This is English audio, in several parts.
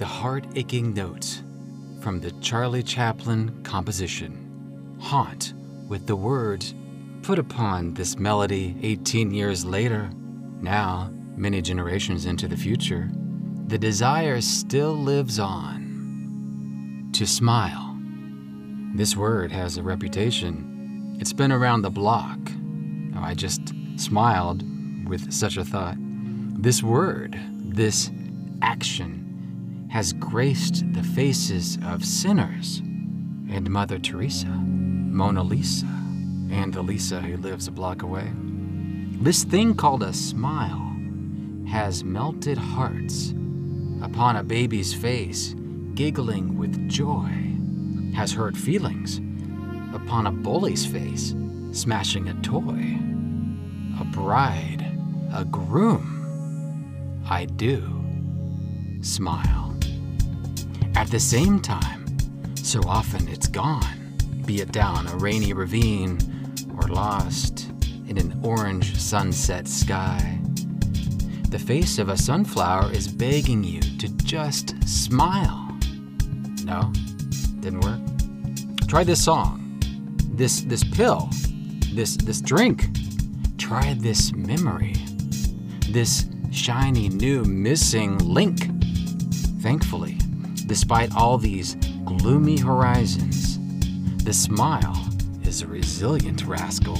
the heart aching notes from the Charlie Chaplin composition, Haunt, with the words put upon this melody 18 years later. Now, many generations into the future, the desire still lives on to smile. This word has a reputation. It's been around the block. Oh, I just smiled with such a thought. This word, this action, has graced the faces of sinners and Mother Teresa, Mona Lisa, and the Lisa who lives a block away. This thing called a smile has melted hearts upon a baby's face, giggling with joy, has hurt feelings upon a bully's face, smashing a toy, a bride, a groom. I do smile. At the same time, so often it's gone, be it down a rainy ravine or lost in an orange sunset sky. The face of a sunflower is begging you to just smile. No, didn't work. Try this song, this this pill, this this drink. Try this memory, this shiny new missing link. Thankfully, despite all these gloomy horizons, the smile is a resilient rascal.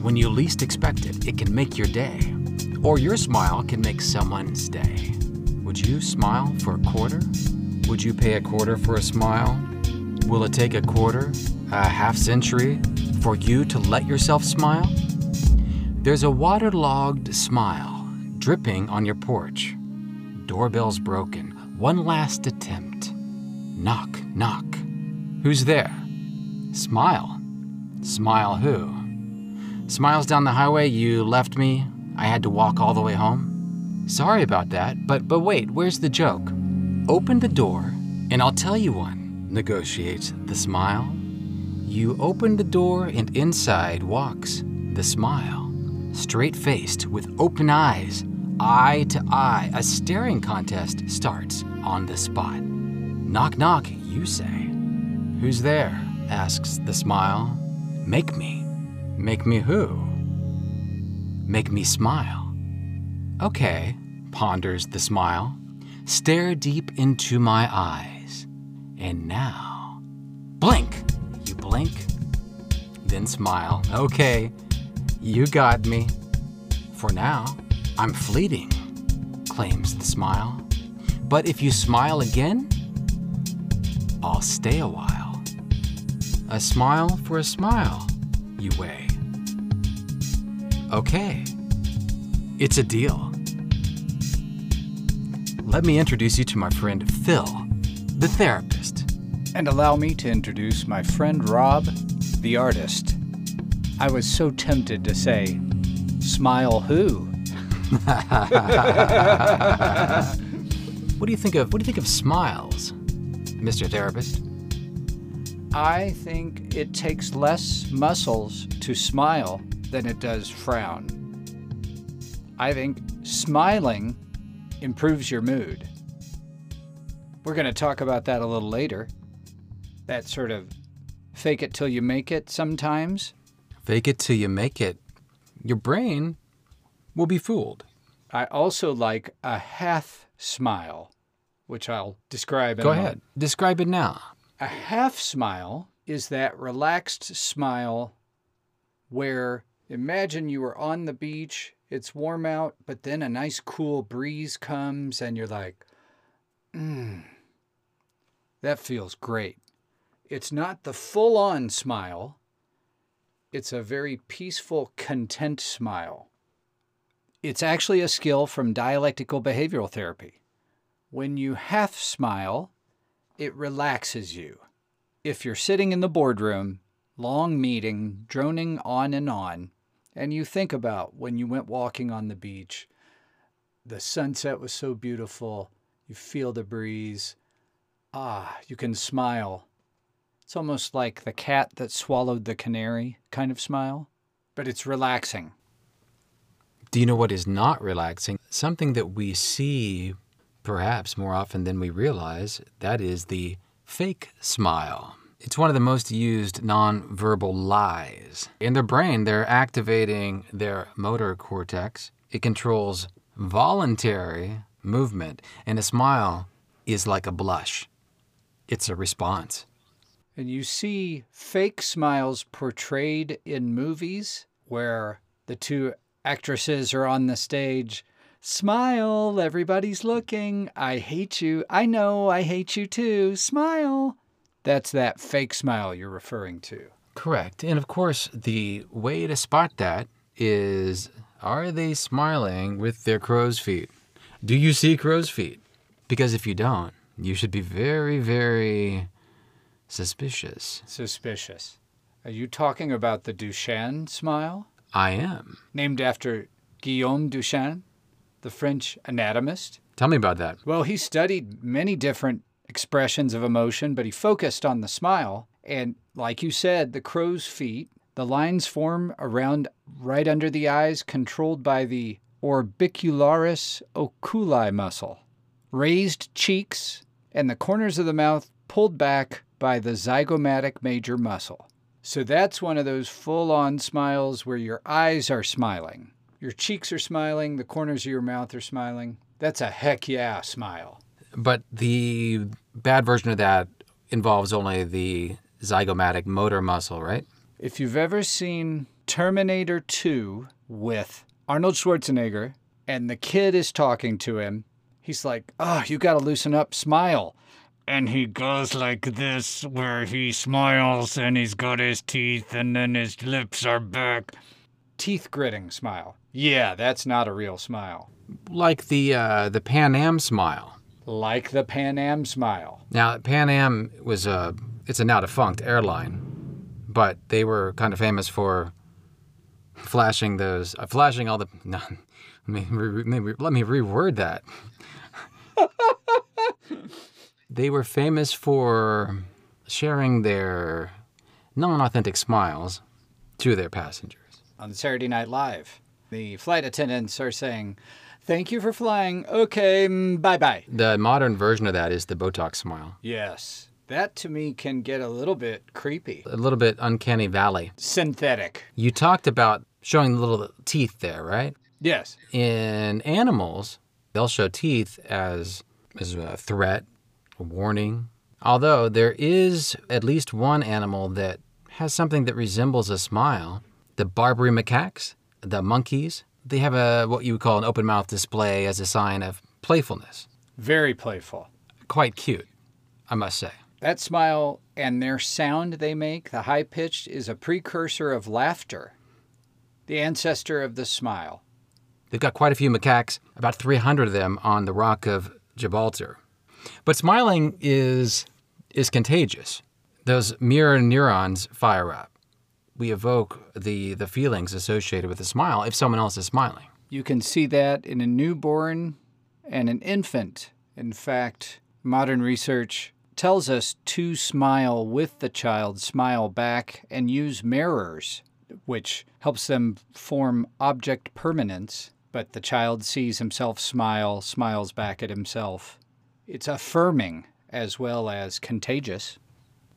When you least expect it, it can make your day, or your smile can make someone's day. Would you smile for a quarter? Would you pay a quarter for a smile? Will it take a quarter, a half century, for you to let yourself smile? There's a waterlogged smile dripping on your porch. Doorbell's broken. One last attempt. Knock, knock. Who's there? Smile. Smile who? Smiles down the highway, you left me. I had to walk all the way home. Sorry about that, but but wait, where's the joke? Open the door, and I'll tell you one, negotiates the smile. You open the door, and inside walks the smile. Straight faced, with open eyes, eye to eye, a staring contest starts on the spot. Knock, knock, you say. Who's there? asks the smile. Make me. Make me who? Make me smile. Okay, ponders the smile. Stare deep into my eyes. And now, blink. You blink, then smile. Okay, you got me. For now, I'm fleeting, claims the smile. But if you smile again, I'll stay a while. A smile for a smile, you weigh. Okay, it's a deal. Let me introduce you to my friend Phil, the therapist. And allow me to introduce my friend Rob, the artist. I was so tempted to say, Smile who? What do you think of what do you think of smiles, Mr. Therapist? I think it takes less muscles to smile than it does frown. I think smiling improves your mood. We're going to talk about that a little later. That sort of fake it till you make it sometimes. Fake it till you make it. Your brain will be fooled. I also like a half smile, which I'll describe in Go moment. ahead. Describe it now. A half smile is that relaxed smile where imagine you were on the beach, it's warm out, but then a nice cool breeze comes and you're like, mmm, that feels great. It's not the full on smile, it's a very peaceful, content smile. It's actually a skill from dialectical behavioral therapy. When you half smile, it relaxes you. If you're sitting in the boardroom, long meeting, droning on and on, and you think about when you went walking on the beach, the sunset was so beautiful, you feel the breeze, ah, you can smile. It's almost like the cat that swallowed the canary kind of smile, but it's relaxing. Do you know what is not relaxing? Something that we see Perhaps more often than we realize, that is the fake smile. It's one of the most used nonverbal lies. In their brain, they're activating their motor cortex. It controls voluntary movement, and a smile is like a blush. It's a response. And you see fake smiles portrayed in movies where the two actresses are on the stage. Smile, everybody's looking. I hate you. I know, I hate you too. Smile. That's that fake smile you're referring to. Correct. And of course, the way to spot that is are they smiling with their crow's feet? Do you see crow's feet? Because if you don't, you should be very, very suspicious. Suspicious. Are you talking about the Duchenne smile? I am. Named after Guillaume Duchenne, the French anatomist? Tell me about that. Well, he studied many different expressions of emotion, but he focused on the smile. And like you said, the crow's feet, the lines form around right under the eyes, controlled by the orbicularis oculi muscle. Raised cheeks and the corners of the mouth pulled back by the zygomaticus major muscle. So that's one of those full on smiles where your eyes are smiling, your cheeks are smiling, the corners of your mouth are smiling. That's a heck yeah smile. But the bad version of that involves only the zygomatic motor muscle, right? If you've ever seen Terminator 2 with Arnold Schwarzenegger and the kid is talking to him, he's like, Oh, you got to loosen up, smile. And he goes like this, where he smiles and he's got his teeth and then his lips are back. Teeth gritting smile. Yeah, that's not a real smile. Like the uh, the Pan Am smile. Like the Pan Am smile. Now, Pan Am was a it's a now defunct airline, but they were kind of famous for flashing those uh, flashing all the no, let me, re, let me reword that. they were famous for sharing their non-authentic smiles to their passengers. On Saturday Night Live, the flight attendants are saying, Thank you for flying. Okay, mm, bye bye. The modern version of that is the Botox smile. Yes. That to me can get a little bit creepy. A little bit uncanny valley. Synthetic. You talked about showing the little teeth there, right? Yes. In animals, they'll show teeth as, as a threat, warning. Although there is at least one animal that has something that resembles a smile. The Barbary macaques, the monkeys, they have a what you would call an open mouth display as a sign of playfulness. Very playful. Quite cute, I must say. That smile and their sound they make, the high pitched, is a precursor of laughter, the ancestor of the smile. They've got quite a few macaques, about 300 of them on the rock of Gibraltar. But smiling is is contagious. Those mirror neurons fire up. We evoke the the feelings associated with a smile if someone else is smiling. You can see that in a newborn and an infant. In fact, modern research tells us to smile with the child, smile back, and use mirrors, which helps them form object permanence. But the child sees himself smile, smiles back at himself. It's affirming as well as contagious.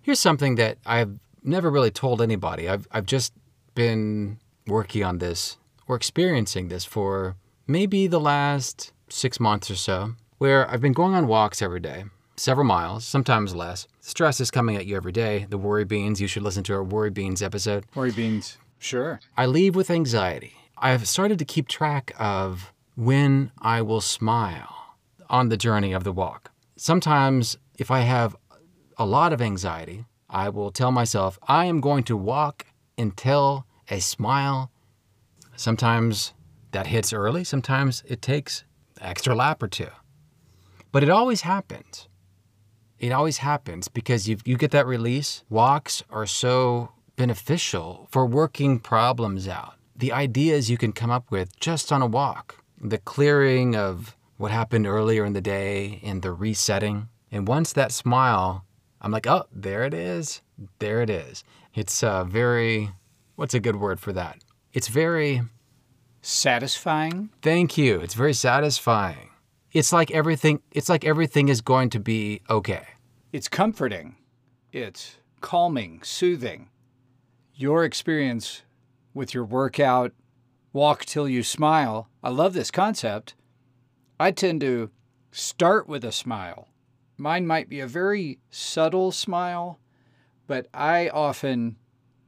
Here's something that I've never really told anybody. I've, I've just been working on this or experiencing this for maybe the last six months or so, where I've been going on walks every day, several miles, sometimes less. Stress is coming at you every day. The worry beans, you should listen to our worry beans episode. Worry beans, sure. I leave with anxiety. I've started to keep track of when I will smile on the journey of the walk. Sometimes, if I have a lot of anxiety, I will tell myself, I am going to walk until a smile. Sometimes that hits early, sometimes it takes extra lap or two. But it always happens. It always happens because you, you get that release. Walks are so beneficial for working problems out. The ideas you can come up with just on a walk, the clearing of what happened earlier in the day and the resetting. And once that smile, I'm like, oh, there it is. There it is. It's uh, very, what's a good word for that? It's very Satisfying? Thank you. It's very satisfying. it's like everything it's like everything is going to be okay. It's comforting, it's calming, soothing. Your experience with your workout, walk till you smile, I love this concept. I tend to start with a smile. Mine might be a very subtle smile, but I often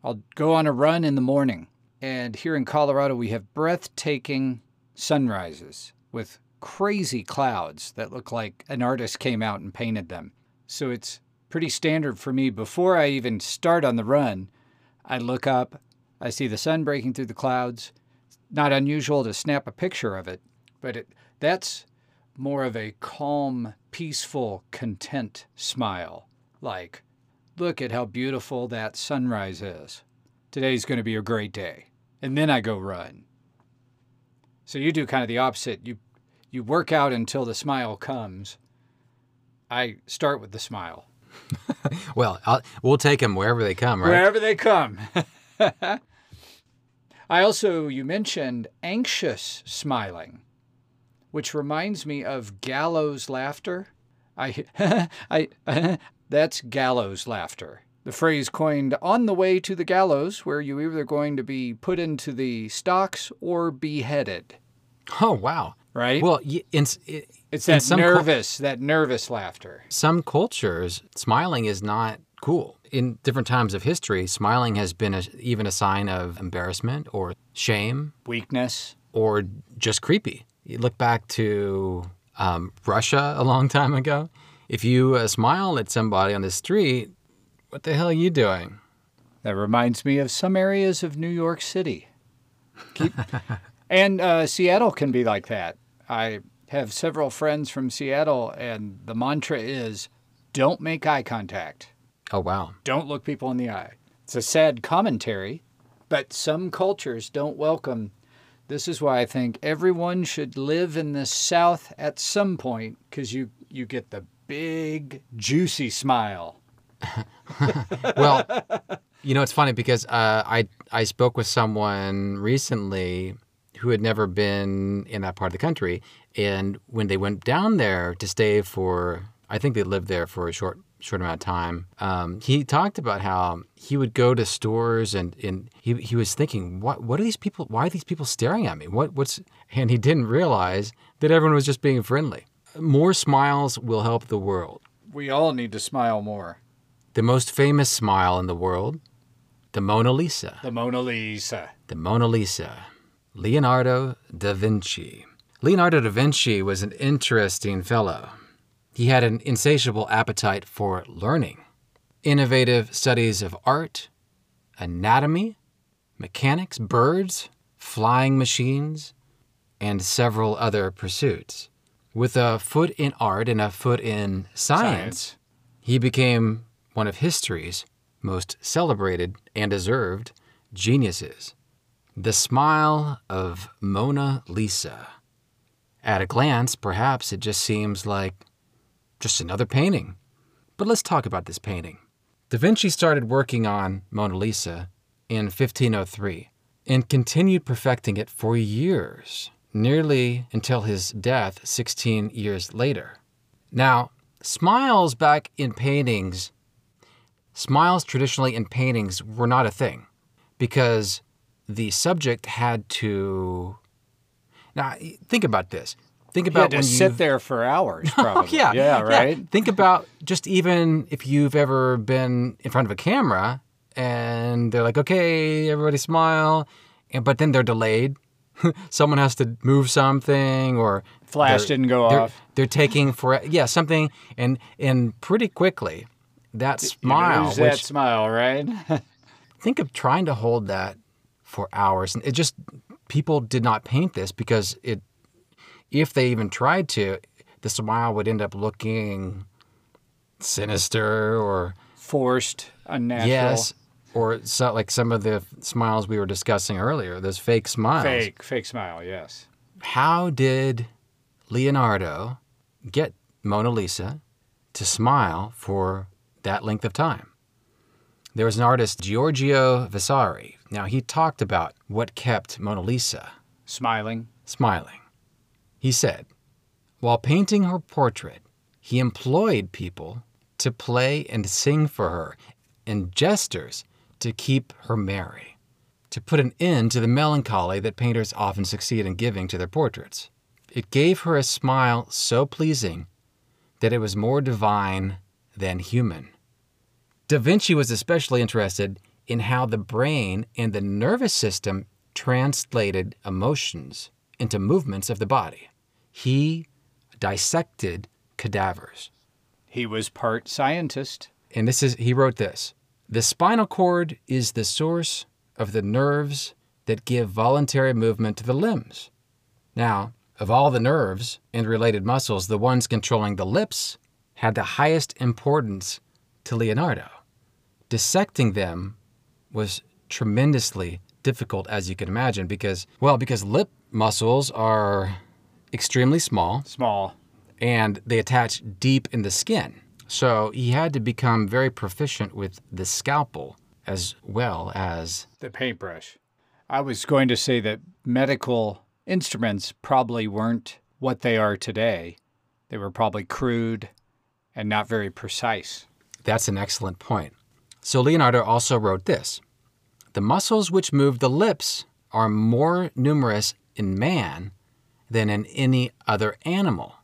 I'll go on a run in the morning. And here in Colorado we have breathtaking sunrises with crazy clouds that look like an artist came out and painted them. So it's pretty standard for me before I even start on the run. I look up, I see the sun breaking through the clouds. Not unusual to snap a picture of it, but it, that's more of a calm, peaceful, content smile. Like, look at how beautiful that sunrise is. Today's going to be a great day. And then I go run. So you do kind of the opposite. You you work out until the smile comes. I start with the smile. well, I'll, we'll take them wherever they come, right? Wherever they come. I also, you mentioned anxious smiling, which reminds me of gallows laughter. I, I, that's gallows laughter. The phrase coined on the way to the gallows, where you're either going to be put into the stocks or beheaded. Oh, wow. Right? Well, in, it's that nervous, that nervous laughter. Some cultures, smiling is not cool. In different times of history, smiling has been a, even a sign of embarrassment or shame, weakness, or just creepy. You look back to um, Russia a long time ago. If you uh, smile at somebody on the street, what the hell are you doing? That reminds me of some areas of New York City. Keep, and uh, Seattle can be like that. I have several friends from Seattle, and the mantra is don't make eye contact. Oh, wow. Don't look people in the eye. It's a sad commentary, but some cultures don't welcome. This is why I think everyone should live in the South at some point because you, you get the big, juicy smile. well, you know, it's funny because uh, I, I spoke with someone recently who had never been in that part of the country. And when they went down there to stay for, I think they lived there for a short short amount of time. Um, he talked about how he would go to stores and, and he, he was thinking, what what are these people? Why are these people staring at me? What what's? And he didn't realize that everyone was just being friendly. More smiles will help the world. We all need to smile more. The most famous smile in the world, the Mona Lisa. The Mona Lisa. The Mona Lisa. Leonardo da Vinci. Leonardo da Vinci was an interesting fellow. He had an insatiable appetite for learning, innovative studies of art, anatomy, mechanics, birds, flying machines, and several other pursuits. With a foot in art and a foot in science, science. he became one of history's most celebrated and deserved geniuses. The smile of Mona Lisa. At a glance, perhaps it just seems like just another painting. But let's talk about this painting. Da Vinci started working on Mona Lisa in 1503 and continued perfecting it for years, nearly until his death 16 years later. Now, smiles back in paintings, smiles traditionally in paintings were not a thing because the subject had to. Now, think about this. Think about when you sit there for hours. Oh, probably. yeah, yeah, right. Yeah. Think about just even if you've ever been in front of a camera and they're like, "Okay, everybody smile," and but then they're delayed. Someone has to move something, or flash didn't go they're, off. They're taking for yeah something, and and pretty quickly that smile. You lose that smile, right? think of trying to hold that for hours. And it just, people did not paint this because it, if they even tried to, the smile would end up looking sinister or forced, unnatural. Yes. Or so, like some of the smiles we were discussing earlier, those fake smiles. Fake, fake smile, yes. How did Leonardo get Mona Lisa to smile for that length of time? There was an artist, Giorgio Vasari. Now, he talked about what kept Mona Lisa smiling. Smiling. He said, While painting her portrait, he employed people to play and sing for her and jesters to keep her merry, to put an end to the melancholy that painters often succeed in giving to their portraits. It gave her a smile so pleasing that it was more divine than human. Da Vinci was especially interested in how the brain and the nervous system translated emotions into movements of the body. He dissected cadavers. He was part scientist. And this is he wrote this. The spinal cord is the source of the nerves that give voluntary movement to the limbs. Now, of all the nerves and related muscles, the ones controlling the lips had the highest importance to Leonardo. Dissecting them was tremendously difficult, as you can imagine, because, well, because lip muscles are extremely small Small. and they attach deep in the skin. So he had to become very proficient with the scalpel as well as The paintbrush. I was going to say that medical instruments probably weren't what they are today. They were probably crude and not very precise. That's an excellent point. So Leonardo also wrote this The muscles which move the lips are more numerous in man than in any other animal.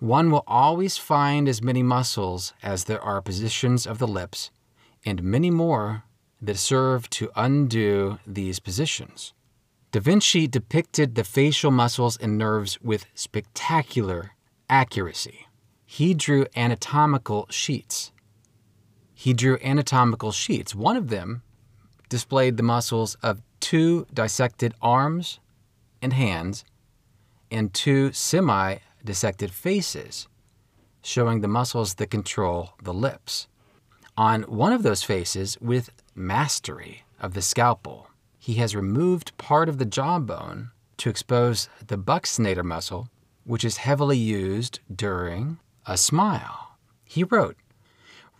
One will always find as many muscles as there are positions of the lips, and many more that serve to undo these positions. Da Vinci depicted the facial muscles and nerves with spectacular accuracy. He drew anatomical sheets he drew anatomical sheets. One of them displayed the muscles of two dissected arms and hands and two semi dissected faces, showing the muscles that control the lips. On one of those faces, with mastery of the scalpel, he has removed part of the jawbone to expose the buccinator muscle, which is heavily used during a smile. He wrote,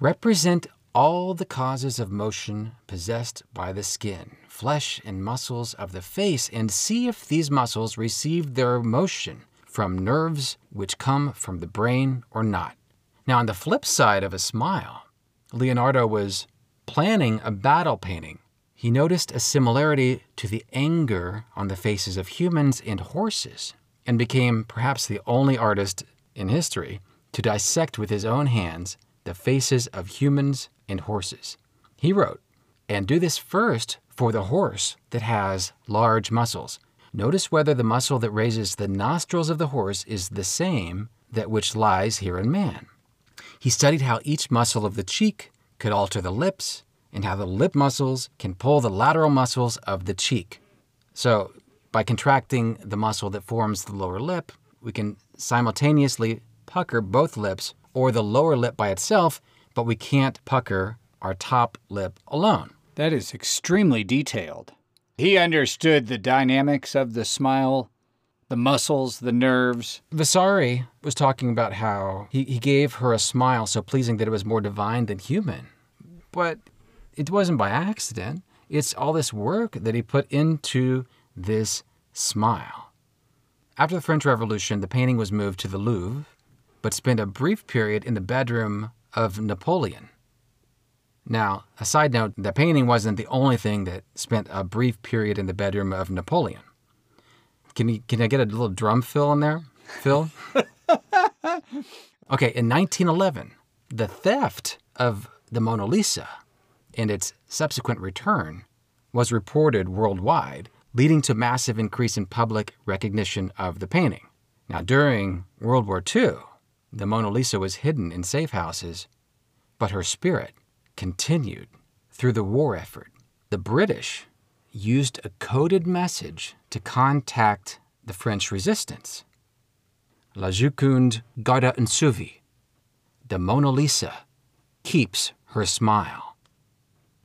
represent all the causes of motion possessed by the skin, flesh, and muscles of the face, and see if these muscles receive their motion from nerves which come from the brain or not. Now, on the flip side of a smile, Leonardo was planning a battle painting. He noticed a similarity to the anger on the faces of humans and horses, and became perhaps the only artist in history to dissect with his own hands the faces of humans and horses. He wrote, and do this first for the horse that has large muscles. Notice whether the muscle that raises the nostrils of the horse is the same that which lies here in man. He studied how each muscle of the cheek could alter the lips and how the lip muscles can pull the lateral muscles of the cheek. So, by contracting the muscle that forms the lower lip, we can simultaneously pucker both lips or the lower lip by itself, but we can't pucker our top lip alone. That is extremely detailed. He understood the dynamics of the smile, the muscles, the nerves. Vasari was talking about how he, he gave her a smile so pleasing that it was more divine than human. But it wasn't by accident. It's all this work that he put into this smile. After the French Revolution, the painting was moved to the Louvre, but spent a brief period in the bedroom of Napoleon. Now, a side note, the painting wasn't the only thing that spent a brief period in the bedroom of Napoleon. Can you can I get a little drum fill in there, Phil? okay, in 1911, the theft of the Mona Lisa and its subsequent return was reported worldwide, leading to massive increase in public recognition of the painting. Now, during World War II, the Mona Lisa was hidden in safe houses, but her spirit continued through the war effort. The British used a coded message to contact the French resistance. La Joconde garde un sourire. The Mona Lisa keeps her smile.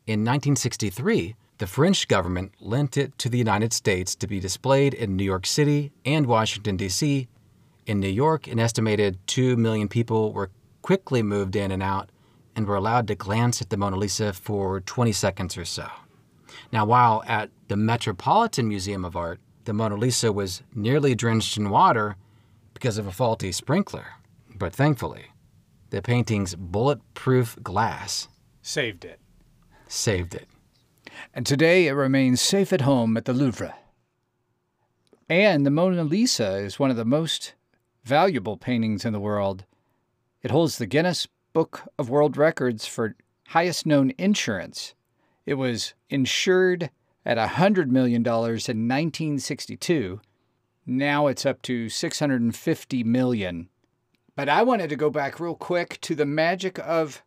In 1963, the French government lent it to the United States to be displayed in New York City and Washington, D.C. In New York, an estimated 2 million people were quickly moved in and out and were allowed to glance at the Mona Lisa for 20 seconds or so. Now, while at the Metropolitan Museum of Art, the Mona Lisa was nearly drenched in water, because of a faulty sprinkler. But thankfully, the painting's bulletproof glass Saved it. saved it. And today it remains safe at home at the Louvre. And the Mona Lisa is one of the most valuable paintings in the world. It holds the Guinness Book of World Records for highest known insurance. It was insured at $100 million in 1962. Now it's up to 650 million. But I wanted to go back real quick to the magic of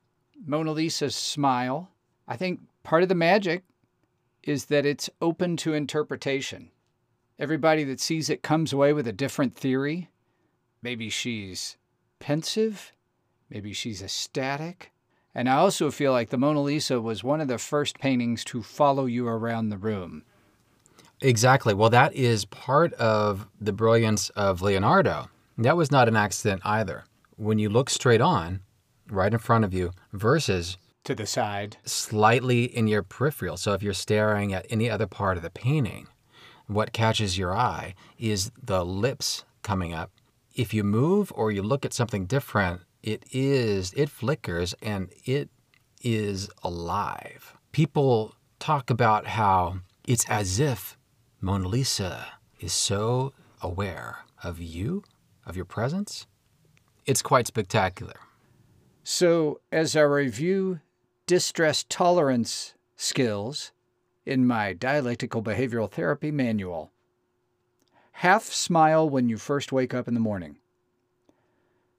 Mona Lisa's smile. I think part of the magic is that it's open to interpretation. Everybody that sees it comes away with a different theory. Maybe she's pensive, maybe she's ecstatic. And I also feel like the Mona Lisa was one of the first paintings to follow you around the room. Exactly. Well, that is part of the brilliance of Leonardo. That was not an accident either. When you look straight on, right in front of you, versus To the side. slightly in your peripheral. So if you're staring at any other part of the painting, what catches your eye is the lips coming up. If you move or you look at something different, it is, it flickers and it is alive. People talk about how it's as if Mona Lisa is so aware of you, of your presence. It's quite spectacular. So, as I review distress tolerance skills in my dialectical behavioral therapy manual, half smile when you first wake up in the morning.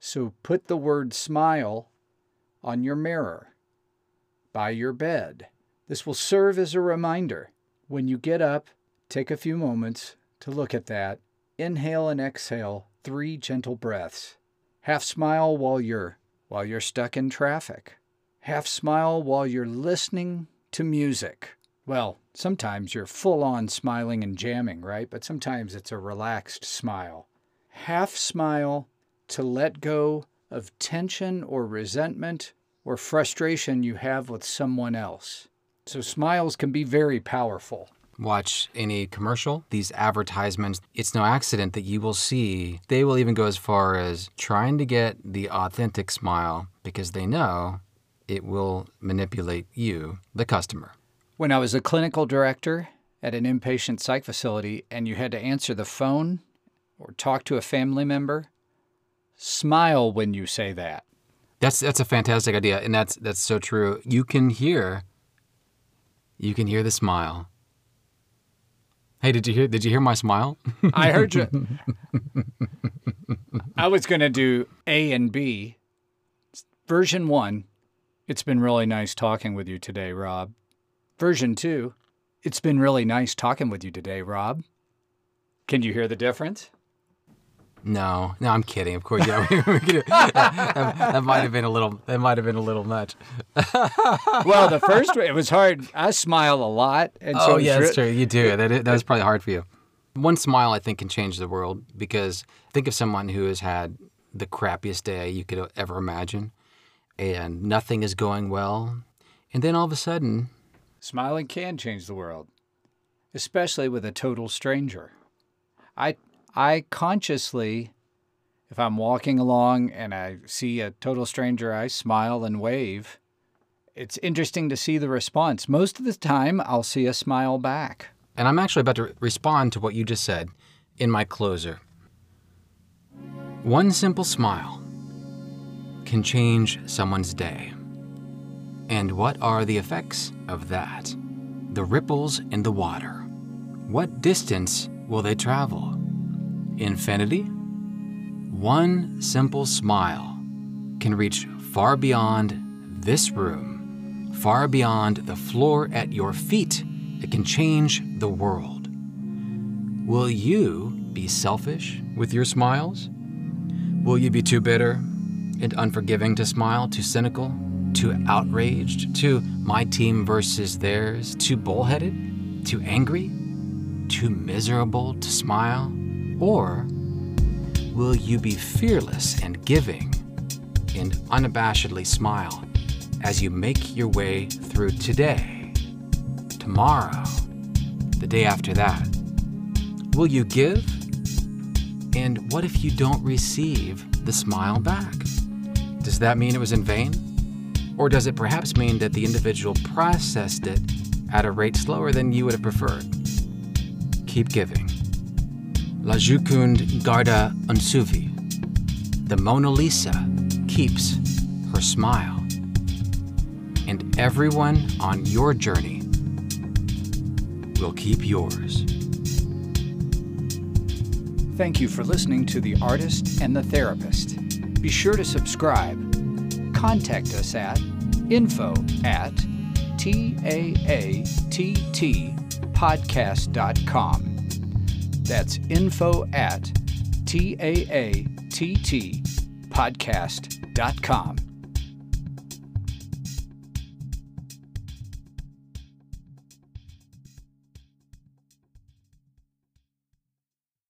So, put the word smile on your mirror, by your bed. This will serve as a reminder. When you get up, take a few moments to look at that. Inhale and exhale three gentle breaths. Half smile while you're while you're stuck in traffic. Half smile while you're listening to music. Well, sometimes you're full on smiling and jamming, right? But sometimes it's a relaxed smile. Half smile to let go of tension or resentment or frustration you have with someone else. So smiles can be very powerful. watch any commercial, these advertisements, it's no accident that you will see they will even go as far as trying to get the authentic smile because they know it will manipulate you, the customer. When I was a clinical director at an inpatient psych facility and you had to answer the phone or talk to a family member, smile when you say that. That's that's a fantastic idea and that's that's so true. You can hear you can hear the smile. Hey, did you hear did you hear my smile? I heard you. I was going to do A and B. Version 1, it's been really nice talking with you today, Rob. Version 2, it's been really nice talking with you today, Rob. Can you hear the difference? No, no, I'm kidding. Of course, yeah. we could that, that might have been a little. That might have been a little much. Well, the first it was hard. I smile a lot. And oh was yeah, that's true. You do. That that was probably hard for you. One smile, I think, can change the world because think of someone who has had the crappiest day you could ever imagine, and nothing is going well, and then all of a sudden, Smiling can change the world, especially with a total stranger. I I consciously if I'm walking along and I see a total stranger, I smile and wave. It's interesting to see the response. Most of the time, I'll see a smile back. and I'm actually about to respond to what you just said in my closer. One simple smile can change someone's day. And what are the effects of that? The ripples in the water. What distance will they travel? Infinity? One simple smile can reach far beyond this room, far beyond the floor at your feet. It can change the world. Will you be selfish with your smiles? Will you be too bitter and unforgiving to smile, too cynical, too outraged, too my team versus theirs, too bullheaded, too angry, too miserable to smile? Or will you be fearless and giving and unabashedly smile as you make your way through today, tomorrow, the day after that? Will you give And what if you don't receive the smile back? Does that mean it was in vain? Or does it perhaps mean that the individual processed it at a rate slower than you would have preferred? Keep giving. La Joconde garde un sourire. The Mona Lisa keeps her smile. And everyone on your journey will keep yours. Thank you for listening to The Artist and the Therapist. Be sure to subscribe. Contact us at info at taattpodcast.com. That's info at taattpodcast.com.